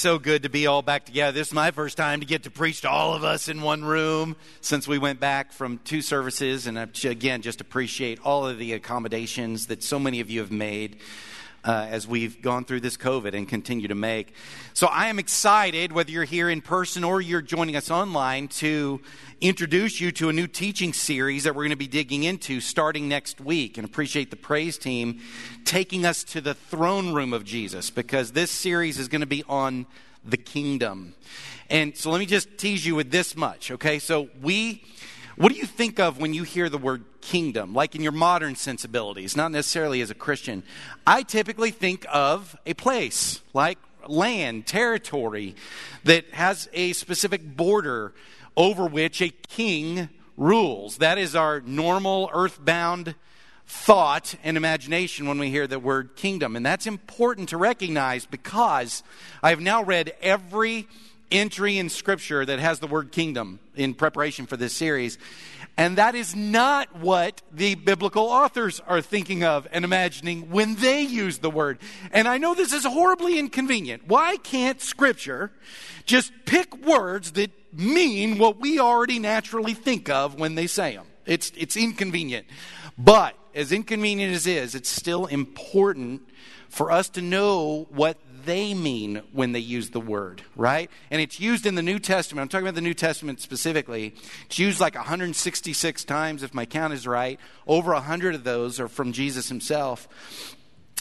so good to be all back together. This is my first time to get to preach to all of us in one room since we went back from two services. And I, again, just appreciate all of the accommodations that so many of you have made uh, as we've gone through this COVID and continue to make. So I am excited, whether you're here in person or you're joining us online, to introduce you to a new teaching series that we're going to be digging into starting next week. And appreciate the praise team taking us to the throne room of Jesus because this series is going to be on the kingdom. And so let me just tease you with this much, okay? So we what do you think of when you hear the word kingdom, like in your modern sensibilities, not necessarily as a Christian? I typically think of a place, like land, territory, that has a specific border over which a king rules. That is our normal earthbound thought and imagination when we hear the word kingdom. And that's important to recognize because I've now read every entry in Scripture that has the word kingdom in preparation for this series. And that is not what the biblical authors are thinking of and imagining when they use the word. And I know this is horribly inconvenient. Why can't Scripture just pick words that mean what we already naturally think of when they say them? It's, it's inconvenient. But as inconvenient as it is, it's still important for us to know what they mean when they use the word, right? And it's used in the New Testament. I'm talking about the New Testament specifically. It's used like 166 times, if my count is right. Over 100 of those are from Jesus himself.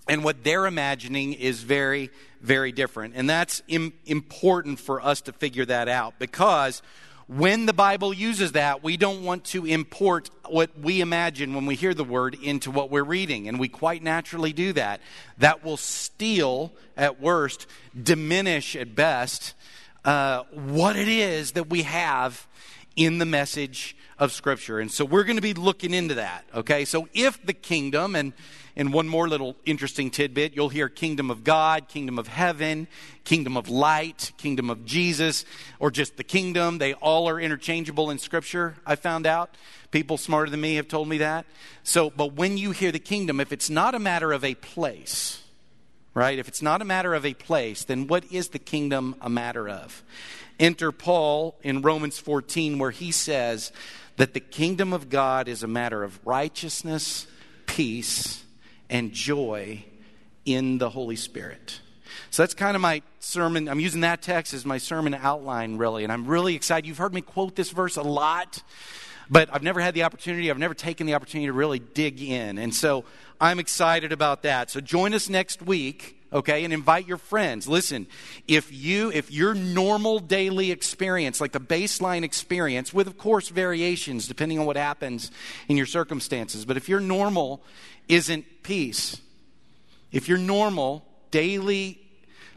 And what they're imagining is very, very different. And that's Im- important for us to figure that out because when the Bible uses that, we don't want to import what we imagine when we hear the word into what we're reading. And we quite naturally do that. That will steal, at worst, diminish at best, uh, what it is that we have in the message of Scripture. And so we're going to be looking into that, okay? So if the kingdom, and and one more little interesting tidbit you'll hear kingdom of God, kingdom of heaven, kingdom of light, kingdom of Jesus, or just the kingdom. They all are interchangeable in Scripture, I found out. People smarter than me have told me that. So, but when you hear the kingdom, if it's not a matter of a place, right? If it's not a matter of a place, then what is the kingdom a matter of? Enter Paul in Romans 14, where he says that the kingdom of God is a matter of righteousness, peace, and joy in the Holy Spirit. So that's kind of my sermon. I'm using that text as my sermon outline, really. And I'm really excited. You've heard me quote this verse a lot, but I've never had the opportunity, I've never taken the opportunity to really dig in. And so I'm excited about that. So join us next week okay and invite your friends listen if you if your normal daily experience like the baseline experience with of course variations depending on what happens in your circumstances but if your normal isn't peace if your normal daily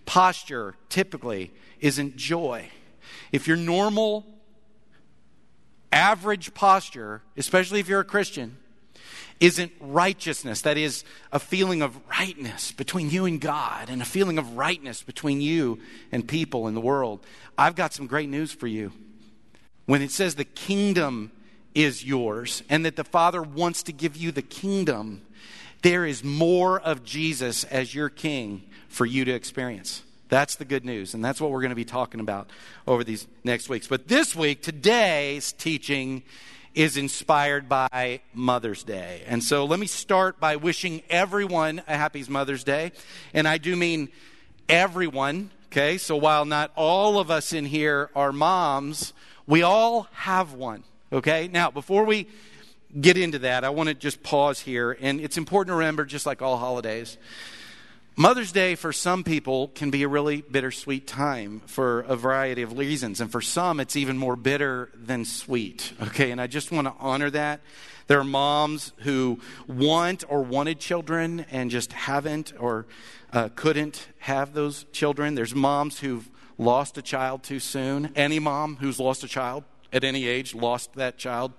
posture typically isn't joy if your normal average posture especially if you're a christian isn't righteousness. That is a feeling of rightness between you and God and a feeling of rightness between you and people in the world. I've got some great news for you. When it says the kingdom is yours and that the Father wants to give you the kingdom, there is more of Jesus as your king for you to experience. That's the good news, and that's what we're going to be talking about over these next weeks. But this week, today's teaching is inspired by Mother's Day. And so let me start by wishing everyone a happy Mother's Day. And I do mean everyone, okay? So while not all of us in here are moms, we all have one, okay? Now, before we get into that, I want to just pause here. And it's important to remember, just like all holidays, Mother's Day for some people can be a really bittersweet time for a variety of reasons. And for some, it's even more bitter than sweet. Okay, and I just want to honor that. There are moms who want or wanted children and just haven't or uh, couldn't have those children. There's moms who've lost a child too soon. Any mom who's lost a child at any age lost that child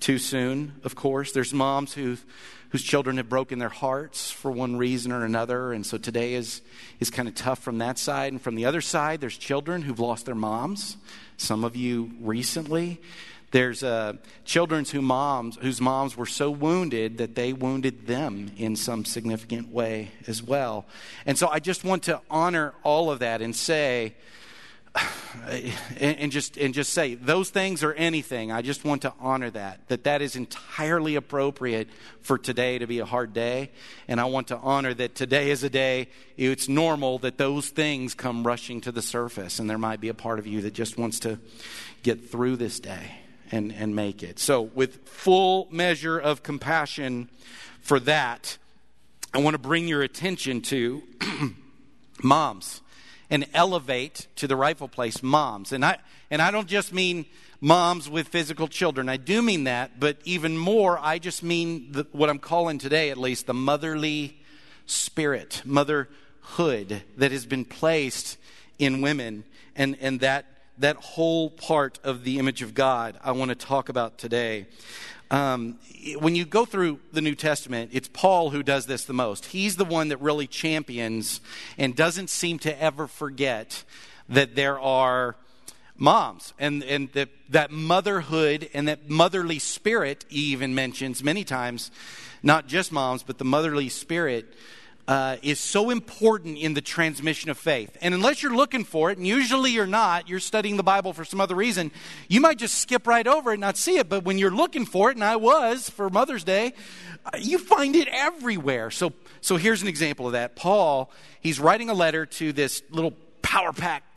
too soon, of course. There's moms who've whose children have broken their hearts for one reason or another. And so today is, is kind of tough from that side. And from the other side, there's children who've lost their moms. Some of you recently. There's uh, children whose moms, whose moms were so wounded that they wounded them in some significant way as well. And so I just want to honor all of that and say, and, just and just say those things or anything i just want to honor that that that is entirely appropriate for today to be a hard day. And i want to honor that today is a day it's normal that those things come rushing to the surface and there might be a part of you that just wants to get through this day and and make it. So with full measure of compassion for that i want to bring your attention to moms and elevate to the rightful place moms. And I, and I don't just mean moms with physical children. I do mean that, but even more, I just mean the, what I'm calling today, at least, the motherly spirit, motherhood that has been placed in women, and, and that, that whole part of the image of God I want to talk about today. Um, when you go through the New Testament, it's Paul who does this the most. He's the one that really champions and doesn't seem to ever forget that there are moms and, and that, that motherhood and that motherly spirit, he even mentions many times, not just moms, but the motherly spirit uh, is so important in the transmission of faith. And unless you're looking for it, and usually you're not, you're studying the Bible for some other reason, you might just skip right over it and not see it. But when you're looking for it, and I was for Mother's Day, uh, you find it everywhere. So, so here's an example of that. Paul, he's writing a letter to this little power pack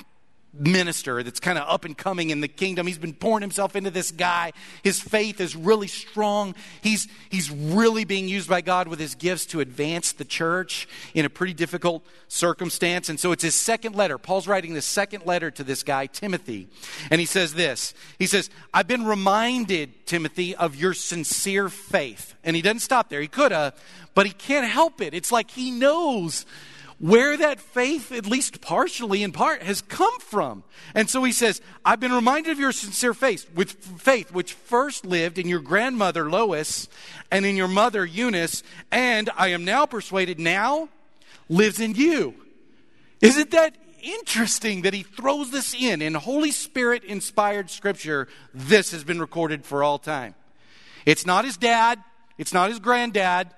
minister that's kind of up and coming in the kingdom. He's been pouring himself into this guy. His faith is really strong. He's, he's really being used by God with his gifts to advance the church in a pretty difficult circumstance. And so it's his second letter. Paul's writing the second letter to this guy, Timothy. And he says this He says, I've been reminded, Timothy, of your sincere faith. And he doesn't stop there. He could have, but he can't help it. It's like he knows where that faith, at least partially in part, has come from. And so he says, I've been reminded of your sincere faith, with faith which first lived in your grandmother Lois and in your mother Eunice, and I am now persuaded now lives in you. Isn't that interesting that he throws this in? In Holy Spirit inspired scripture, this has been recorded for all time. It's not his dad, it's not his granddad,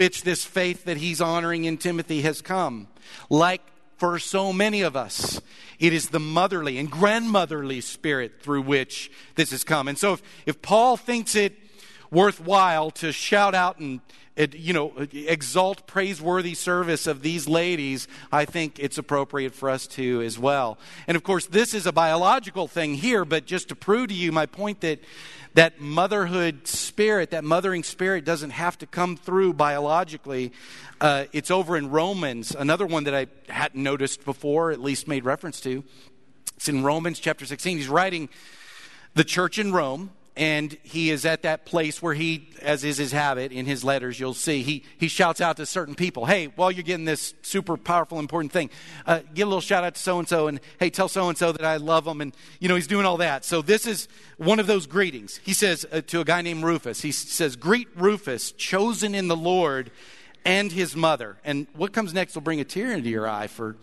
which this faith that he's honoring in Timothy has come. Like for so many of us, it is the motherly and grandmotherly spirit through which this has come. And so if, if Paul thinks it worthwhile to shout out and you know exalt praiseworthy service of these ladies i think it's appropriate for us to as well and of course this is a biological thing here but just to prove to you my point that that motherhood spirit, that mothering spirit doesn't have to come through biologically. Uh, it's over in Romans, another one that I hadn't noticed before, at least made reference to. It's in Romans chapter 16. He's writing the church in Rome and he is at that place where he, as is his habit in his letters, you'll see, he, he shouts out to certain people, hey, while you're getting this super powerful, important thing, uh, give a little shout out to so and so, and hey, tell so and so that I love them. And, you know, he's doing all that. So this is one of those greetings. He says uh, to a guy named Rufus, he says, Greet Rufus, chosen in the Lord, and his mother. And what comes next will bring a tear into your eye for,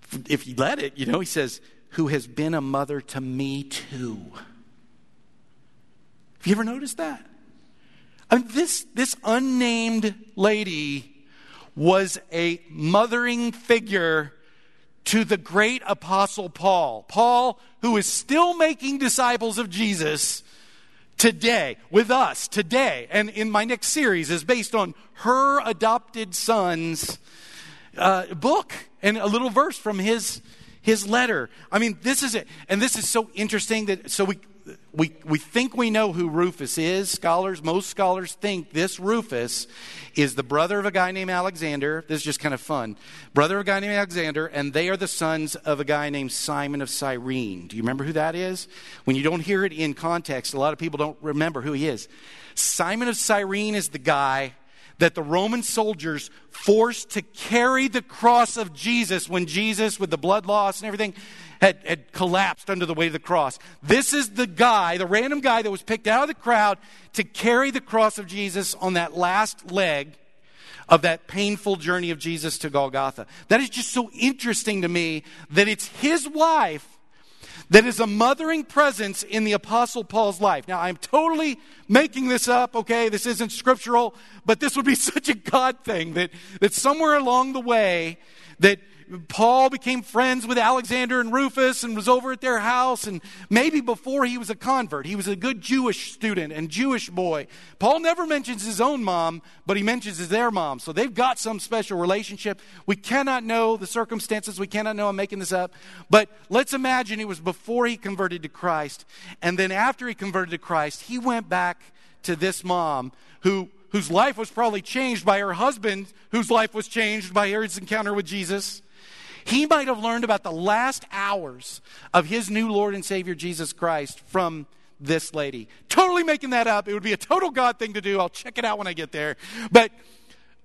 for if you let it, you know, he says, who has been a mother to me too. Have you ever noticed that? I mean, this, this unnamed lady was a mothering figure to the great apostle Paul. Paul, who is still making disciples of Jesus today, with us today, and in my next series is based on her adopted son's uh, book and a little verse from his his letter. I mean, this is it. And this is so interesting that so we we, we think we know who Rufus is. Scholars, most scholars think this Rufus is the brother of a guy named Alexander. This is just kind of fun. Brother of a guy named Alexander, and they are the sons of a guy named Simon of Cyrene. Do you remember who that is? When you don't hear it in context, a lot of people don't remember who he is. Simon of Cyrene is the guy that the Roman soldiers forced to carry the cross of Jesus when Jesus, with the blood loss and everything, had, had collapsed under the weight of the cross. This is the guy, the random guy that was picked out of the crowd to carry the cross of Jesus on that last leg of that painful journey of Jesus to Golgotha. That is just so interesting to me that it's his wife that is a mothering presence in the Apostle Paul's life. Now, I'm totally making this up, okay? This isn't scriptural, but this would be such a God thing that, that somewhere along the way, that Paul became friends with Alexander and Rufus and was over at their house. And maybe before he was a convert, he was a good Jewish student and Jewish boy. Paul never mentions his own mom, but he mentions his their mom. So they've got some special relationship. We cannot know the circumstances. We cannot know. I'm making this up. But let's imagine it was before he converted to Christ. And then after he converted to Christ, he went back to this mom who whose life was probably changed by her husband, whose life was changed by his encounter with Jesus. He might have learned about the last hours of his new Lord and Savior Jesus Christ from this lady. Totally making that up. It would be a total God thing to do. I'll check it out when I get there. But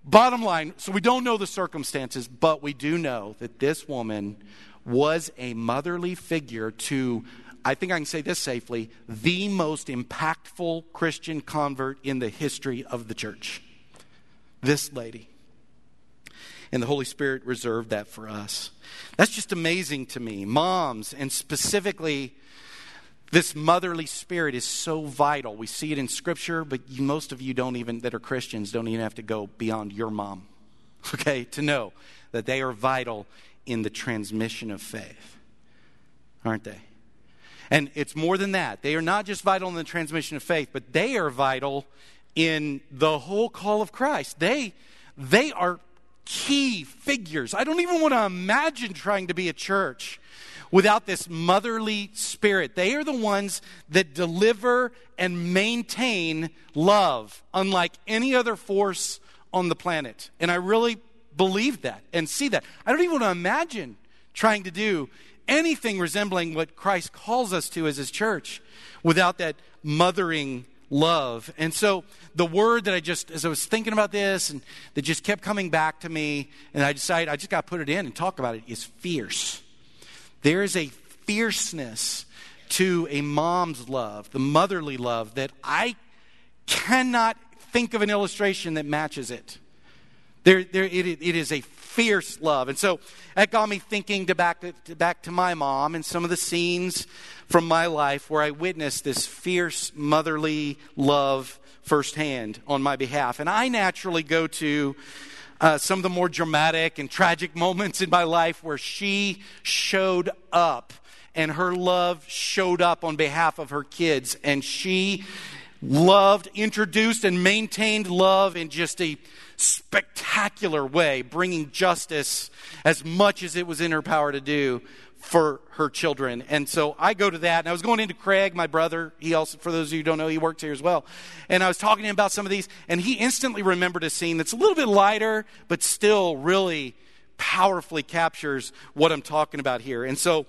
bottom line, so we don't know the circumstances, but we do know that this woman was a motherly figure to, I think I can say this safely, the most impactful Christian convert in the history of the church. This lady and the Holy Spirit reserved that for us. That's just amazing to me. Moms, and specifically, this motherly spirit is so vital. We see it in Scripture, but most of you don't even, that are Christians, don't even have to go beyond your mom, okay, to know that they are vital in the transmission of faith. Aren't they? And it's more than that. They are not just vital in the transmission of faith, but they are vital in the whole call of Christ. They, they are key figures. I don't even want to imagine trying to be a church without this motherly spirit. They are the ones that deliver and maintain love, unlike any other force on the planet. And I really believe that and see that. I don't even want to imagine trying to do anything resembling what Christ calls us to as his church without that mothering love. And so the word that I just, as I was thinking about this and that just kept coming back to me, and I decided I just got to put it in and talk about it, is fierce. There is a fierceness to a mom's love, the motherly love, that I cannot think of an illustration that matches it. There, there, it, it is a fierce love. And so that got me thinking to back, to back to my mom and some of the scenes from my life where I witnessed this fierce motherly love firsthand on my behalf. And I naturally go to uh, some of the more dramatic and tragic moments in my life where she showed up and her love showed up on behalf of her kids. And she loved, introduced, and maintained love in just a spectacular way, bringing justice as much as it was in her power to do for her children. And so I go to that. And I was going into Craig, my brother. He also, for those of you who don't know, he works here as well. And I was talking to him about some of these. And he instantly remembered a scene that's a little bit lighter, but still really powerfully captures what I'm talking about here. And so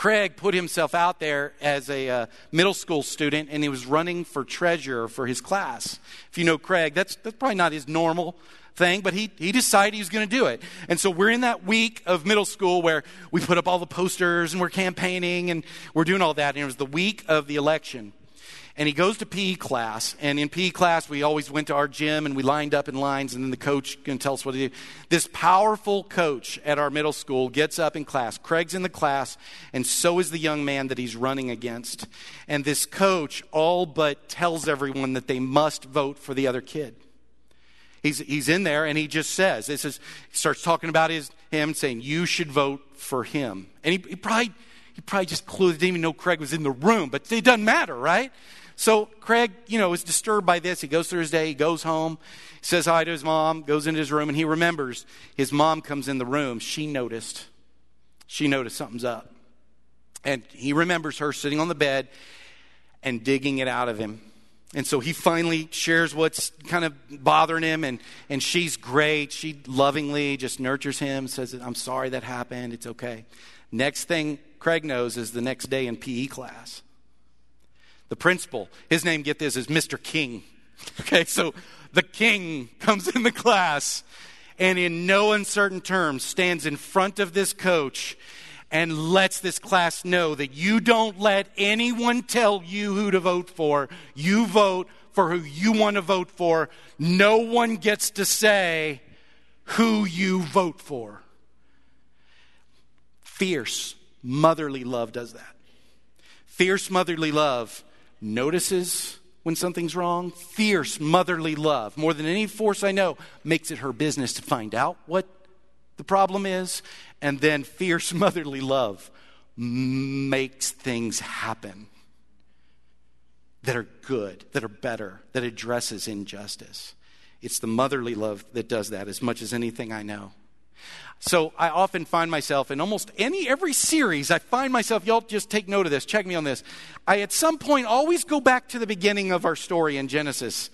Craig put himself out there as a uh, middle school student and he was running for treasurer for his class. If you know Craig, that's, that's probably not his normal thing, but he, he decided he was going to do it. And so we're in that week of middle school where we put up all the posters and we're campaigning and we're doing all that. And it was the week of the election and he goes to PE class. And in PE class, we always went to our gym and we lined up in lines, and then the coach can tell us what to do. This powerful coach at our middle school gets up in class. Craig's in the class, and so is the young man that he's running against. And this coach all but tells everyone that they must vote for the other kid. He's, he's in there and he just says, this is, he starts talking about his, him saying, you should vote for him. And he, he probably, he probably just clueless, didn't even know Craig was in the room, but it doesn't matter, right? So Craig, you know, is disturbed by this. He goes through his day, he goes home, says hi to his mom, goes into his room, and he remembers his mom comes in the room. She noticed. She noticed something's up. And he remembers her sitting on the bed and digging it out of him. And so he finally shares what's kind of bothering him, and, and she's great. She lovingly just nurtures him, says, I'm sorry that happened. It's okay. Next thing Craig knows is the next day in PE class the principal. His name, get this, is Mr. King. Okay, so the king comes in the class and, in no uncertain terms, stands in front of this coach and lets this class know that you don't let anyone tell you who to vote for. You vote for who you want to vote for. No one gets to say who you vote for. Fierce, motherly love does that. Fierce motherly love notices when something's wrong. Fierce motherly love, more than any force I know, makes it her business to find out what the problem is. And then fierce motherly love makes things happen that are good, that are better, that addresses injustice. It's the motherly love that does that as much as anything I know. So I often find myself in almost any every series, I find myself, y'all just take note of this, check me on this. I at some point always go back to the beginning of our story in Genesis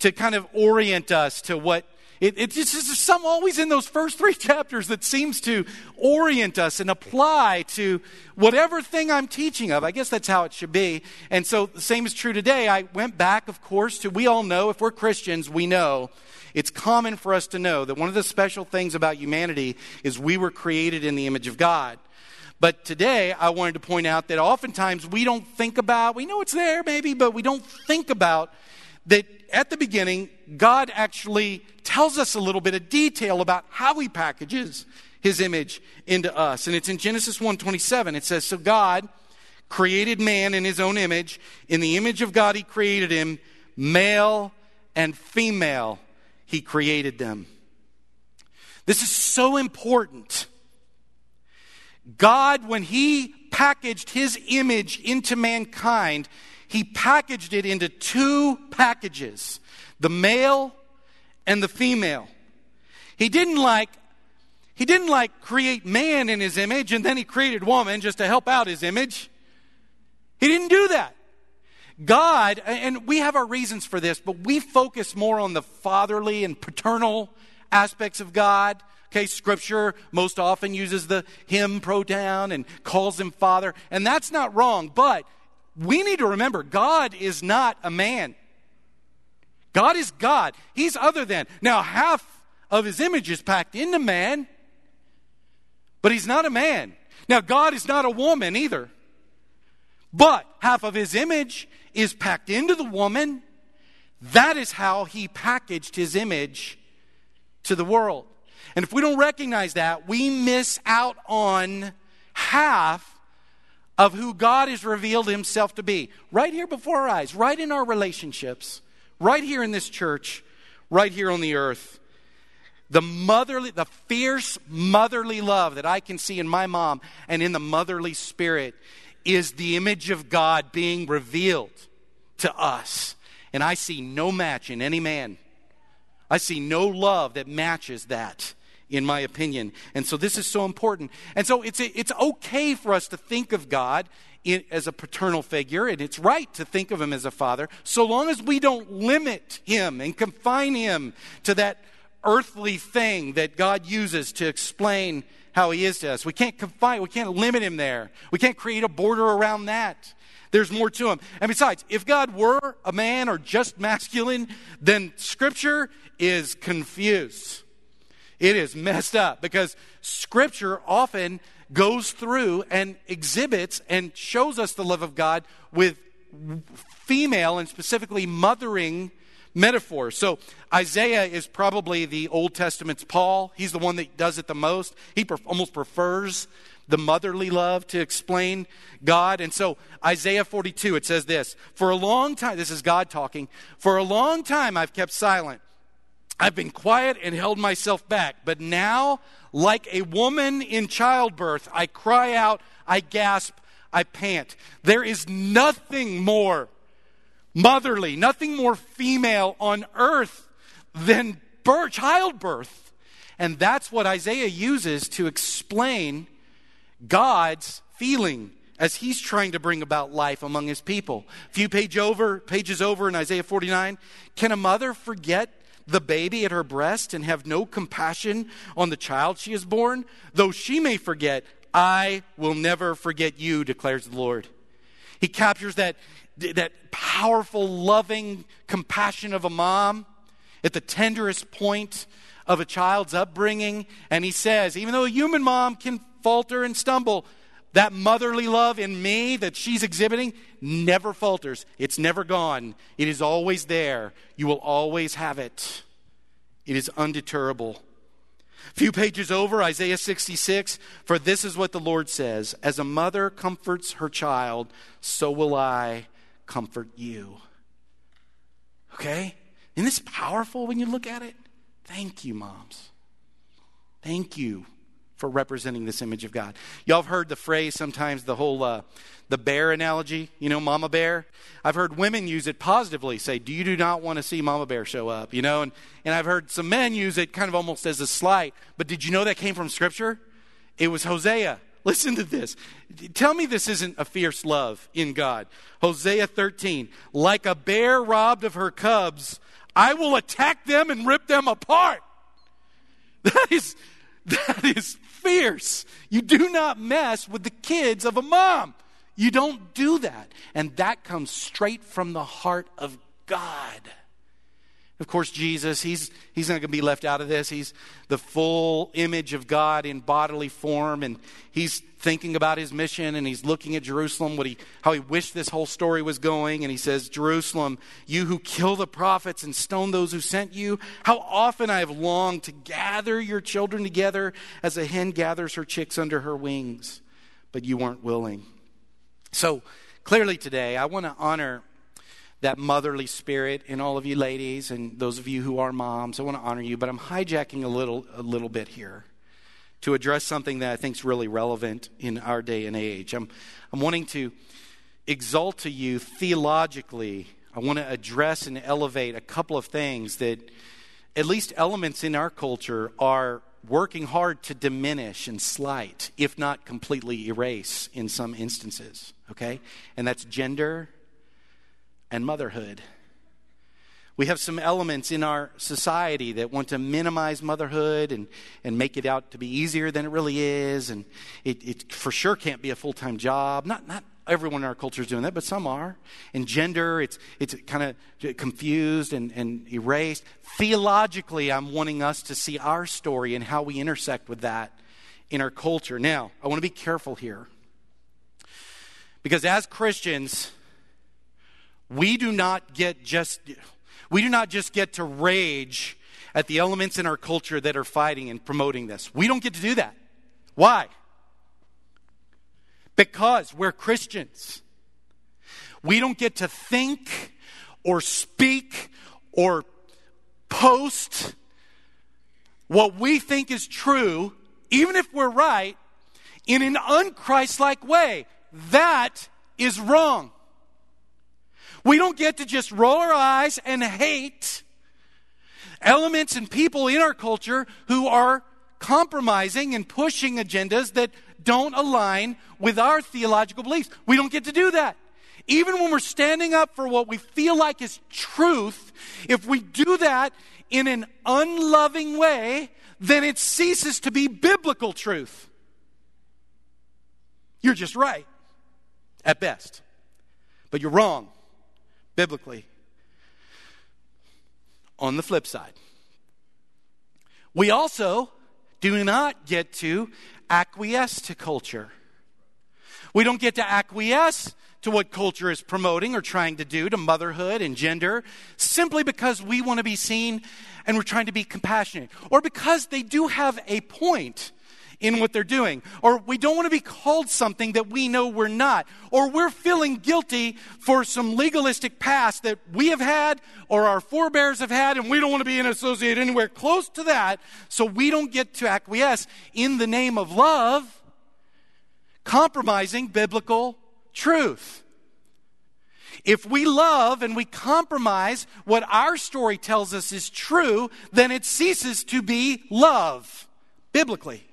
to kind of orient us to what it, it's just some always in those first three chapters that seems to orient us and apply to whatever thing I'm teaching of. I guess that's how it should be. And so the same is true today. I went back, of course, to we all know, if we're Christians, we know it's common for us to know that one of the special things about humanity is we were created in the image of God. But today, I wanted to point out that oftentimes we don't think about, we know it's there maybe, but we don't think about that at the beginning, God actually tells us a little bit of detail about how he packages his image into us. And it's in Genesis 1:27. It says, "So God created man in his own image, in the image of God he created him, male and female he created them. This is so important. God, when He packaged His image into mankind, He packaged it into two packages the male and the female. He didn't like he didn't like create man in his image and then he created woman just to help out his image. He didn't do that. God, and we have our reasons for this, but we focus more on the fatherly and paternal aspects of God. Okay, scripture most often uses the him pronoun and calls him father, and that's not wrong, but we need to remember God is not a man. God is God. He's other than. Now, half of his image is packed into man, but he's not a man. Now, God is not a woman either. But half of his image is packed into the woman. That is how he packaged his image to the world. And if we don't recognize that, we miss out on half of who God has revealed himself to be. Right here before our eyes, right in our relationships, right here in this church, right here on the earth. The motherly, the fierce motherly love that I can see in my mom and in the motherly spirit is the image of God being revealed to us. And I see no match in any man. I see no love that matches that, in my opinion. And so this is so important. And so it's, it's okay for us to think of God in, as a paternal figure, and it's right to think of him as a father, so long as we don't limit him and confine him to that earthly thing that God uses to explain how he is to us. We can't confine, we can't limit him there. We can't create a border around that. There's more to him. And besides, if God were a man or just masculine, then scripture is confused. It is messed up because scripture often goes through and exhibits and shows us the love of God with female and specifically mothering metaphor. So Isaiah is probably the Old Testament's Paul. He's the one that does it the most. He pre- almost prefers the motherly love to explain God. And so Isaiah 42, it says this For a long time, this is God talking, for a long time I've kept silent. I've been quiet and held myself back. But now, like a woman in childbirth, I cry out, I gasp, I pant. There is nothing more motherly, nothing more female on earth than birth, childbirth. And that's what Isaiah uses to explain God's feeling as he's trying to bring about life among his people. A few page over, pages over in Isaiah 49, can a mother forget the baby at her breast and have no compassion on the child she has born? Though she may forget, I will never forget you, declares the Lord. He captures that that powerful, loving compassion of a mom at the tenderest point of a child's upbringing. And he says, even though a human mom can falter and stumble, that motherly love in me that she's exhibiting never falters. It's never gone. It is always there. You will always have it. It is undeterrable. A few pages over, Isaiah 66 For this is what the Lord says As a mother comforts her child, so will I comfort you. Okay? Isn't this powerful when you look at it? Thank you, moms. Thank you for representing this image of God. Y'all have heard the phrase sometimes, the whole uh, the bear analogy, you know, mama bear. I've heard women use it positively, say, Do you do not want to see mama bear show up? You know, and, and I've heard some men use it kind of almost as a slight. But did you know that came from Scripture? It was Hosea. Listen to this. Tell me this isn't a fierce love in God. Hosea 13. Like a bear robbed of her cubs, I will attack them and rip them apart. That is, that is fierce. You do not mess with the kids of a mom. You don't do that. And that comes straight from the heart of God. Of course, Jesus, he's, he's not going to be left out of this. He's the full image of God in bodily form, and he's thinking about his mission, and he's looking at Jerusalem, what he, how he wished this whole story was going. And he says, Jerusalem, you who kill the prophets and stone those who sent you, how often I have longed to gather your children together as a hen gathers her chicks under her wings, but you weren't willing. So, clearly today, I want to honor that motherly spirit in all of you ladies and those of you who are moms. I want to honor you, but I'm hijacking a little a little bit here to address something that I think is really relevant in our day and age. I'm I'm wanting to exalt to you theologically. I want to address and elevate a couple of things that at least elements in our culture are working hard to diminish and slight, if not completely erase in some instances, okay? And that's gender and motherhood. We have some elements in our society that want to minimize motherhood and, and make it out to be easier than it really is. And it, it for sure can't be a full time job. Not, not everyone in our culture is doing that, but some are. And gender, it's, it's kind of confused and, and erased. Theologically, I'm wanting us to see our story and how we intersect with that in our culture. Now, I want to be careful here. Because as Christians, we do not get just we do not just get to rage at the elements in our culture that are fighting and promoting this. We don't get to do that. Why? Because we're Christians. We don't get to think or speak or post what we think is true, even if we're right, in an unchristlike way. That is wrong. We don't get to just roll our eyes and hate elements and people in our culture who are compromising and pushing agendas that don't align with our theological beliefs. We don't get to do that. Even when we're standing up for what we feel like is truth, if we do that in an unloving way, then it ceases to be biblical truth. You're just right, at best. But you're wrong biblically. On the flip side, we also do not get to acquiesce to culture. We don't get to acquiesce to what culture is promoting or trying to do to motherhood and gender simply because we want to be seen and we're trying to be compassionate or because they do have a point in what they're doing. Or we don't want to be called something that we know we're not. Or we're feeling guilty for some legalistic past that we have had or our forebears have had, and we don't want to be associated anywhere close to that. So we don't get to acquiesce in the name of love, compromising biblical truth. If we love and we compromise what our story tells us is true, then it ceases to be love, biblically.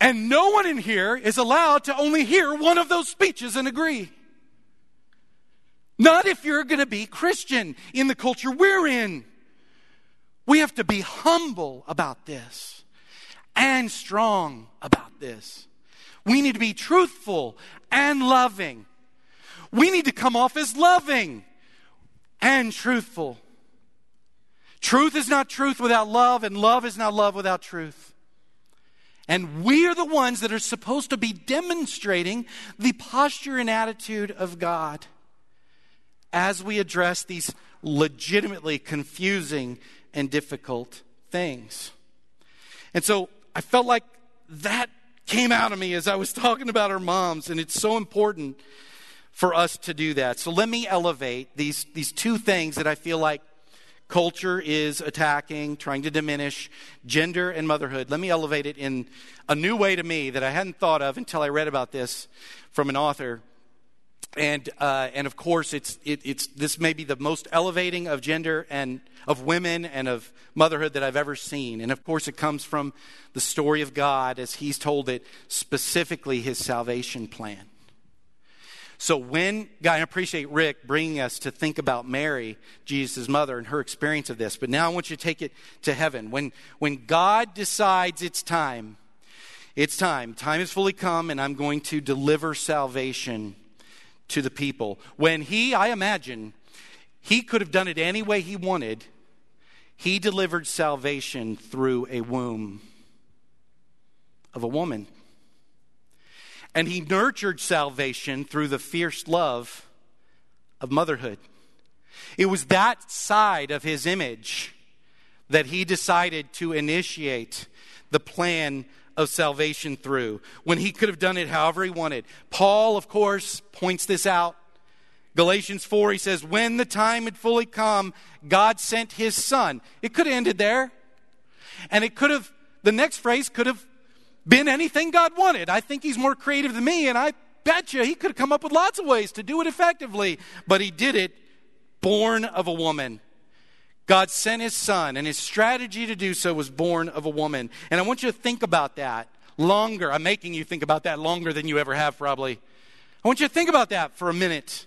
And no one in here is allowed to only hear one of those speeches and agree. Not if you're going to be Christian in the culture we're in. We have to be humble about this and strong about this. We need to be truthful and loving. We need to come off as loving and truthful. Truth is not truth without love, and love is not love without truth. And we are the ones that are supposed to be demonstrating the posture and attitude of God as we address these legitimately confusing and difficult things. And so I felt like that came out of me as I was talking about our moms, and it's so important for us to do that. So let me elevate these, these two things that I feel like culture is attacking, trying to diminish gender and motherhood. Let me elevate it in a new way to me that I hadn't thought of until I read about this from an author. And, uh, and of course, it's, it, it's, this may be the most elevating of gender and of women and of motherhood that I've ever seen. And of course, it comes from the story of God as He's told it, specifically His salvation plan. So when God, I appreciate Rick bringing us to think about Mary, Jesus' mother, and her experience of this. But now I want you to take it to heaven. When when God decides it's time, it's time. Time has fully come, and I'm going to deliver salvation to the people. When he, I imagine, he could have done it any way he wanted. He delivered salvation through a womb of a woman. And he nurtured salvation through the fierce love of motherhood. It was that side of his image that he decided to initiate the plan of salvation through when he could have done it however he wanted. Paul, of course, points this out. Galatians 4, he says, When the time had fully come, God sent his son. It could have ended there. And it could have, the next phrase could have been anything God wanted. I think he's more creative than me, and I bet you he could have come up with lots of ways to do it effectively, but he did it born of a woman. God sent his son, and his strategy to do so was born of a woman. And I want you to think about that longer. I'm making you think about that longer than you ever have, probably. I want you to think about that for a minute.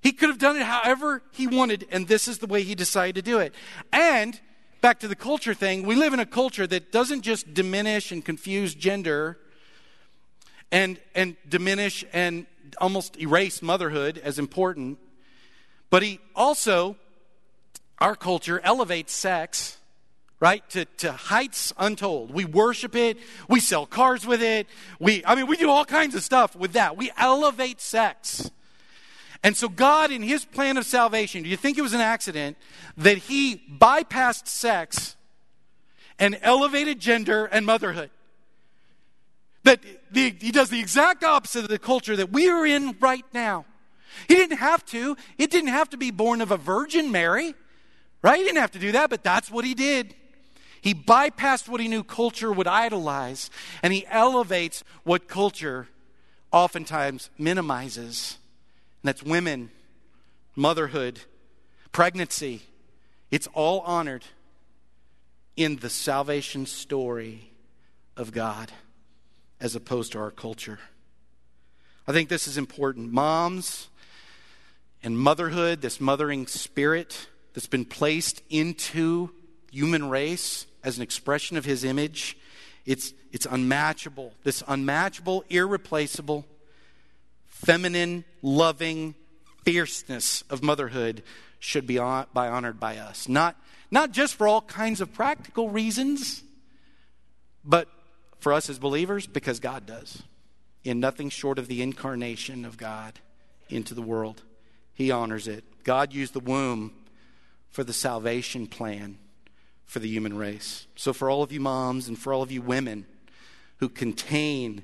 He could have done it however he wanted, and this is the way he decided to do it. And back to the culture thing, we live in a culture that doesn't just diminish and confuse gender and, and diminish and almost erase motherhood as important, but he also, our culture elevates sex right to, to heights untold. We worship it we sell cars with it we i mean we do all kinds of stuff with that. We elevate sex and so, God, in His plan of salvation, do you think it was an accident that He bypassed sex and elevated gender and motherhood? That the, He does the exact opposite of the culture that we are in right now. He didn't have to. It didn't have to be born of a virgin Mary, right? He didn't have to do that, but that's what He did. He bypassed what he knew culture would idolize, and he elevates what culture oftentimes minimizes that's women, motherhood, pregnancy. It's all honored in the salvation story of God as opposed to our culture. I think this is important. Moms and motherhood, this mothering spirit that's been placed into human race as an expression of his image, it's, it's unmatchable. This unmatchable, irreplaceable feminine, loving fierceness of motherhood should be by honored by us. Not, not just for all kinds of practical reasons, but for us as believers, because God does. In nothing short of the incarnation of God into the world, He honors it. God used the womb for the salvation plan for the human race. So, for all of you moms and for all of you women who contain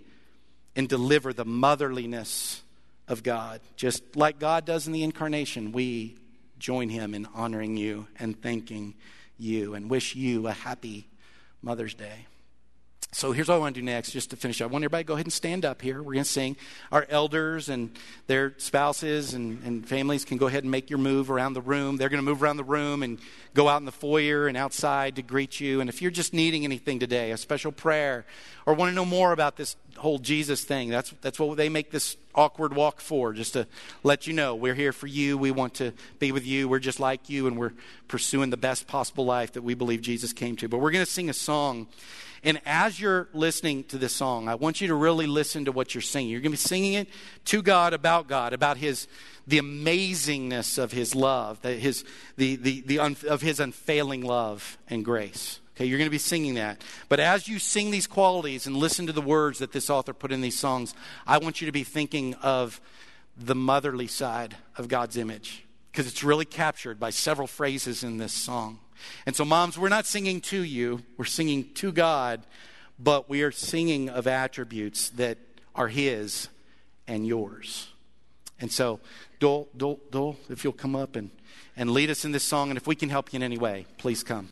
and deliver the motherliness of God. Just like God does in the incarnation, we join him in honoring you and thanking you and wish you a happy Mother's Day. So here's what I want to do next, just to finish. Up. I want everybody to go ahead and stand up here. We're going to sing. Our elders and their spouses and, and families can go ahead and make your move around the room. They're going to move around the room and go out in the foyer and outside to greet you. And if you're just needing anything today, a special prayer, or want to know more about this whole Jesus thing, that's, that's what they make this awkward walk for, just to let you know we're here for you. We want to be with you. We're just like you, and we're pursuing the best possible life that we believe Jesus came to. But we're going to sing a song. And as you're listening to this song, I want you to really listen to what you're singing. You're going to be singing it to God, about God, about His the amazingness of His love, the, his, the, the, the un, of His unfailing love and grace. Okay, you're going to be singing that. But as you sing these qualities and listen to the words that this author put in these songs, I want you to be thinking of the motherly side of God's image because it's really captured by several phrases in this song. And so, moms, we're not singing to you, we're singing to God, but we are singing of attributes that are His and yours. And so, Dole, Dole, Dole, if you'll come up and, and lead us in this song, and if we can help you in any way, please come.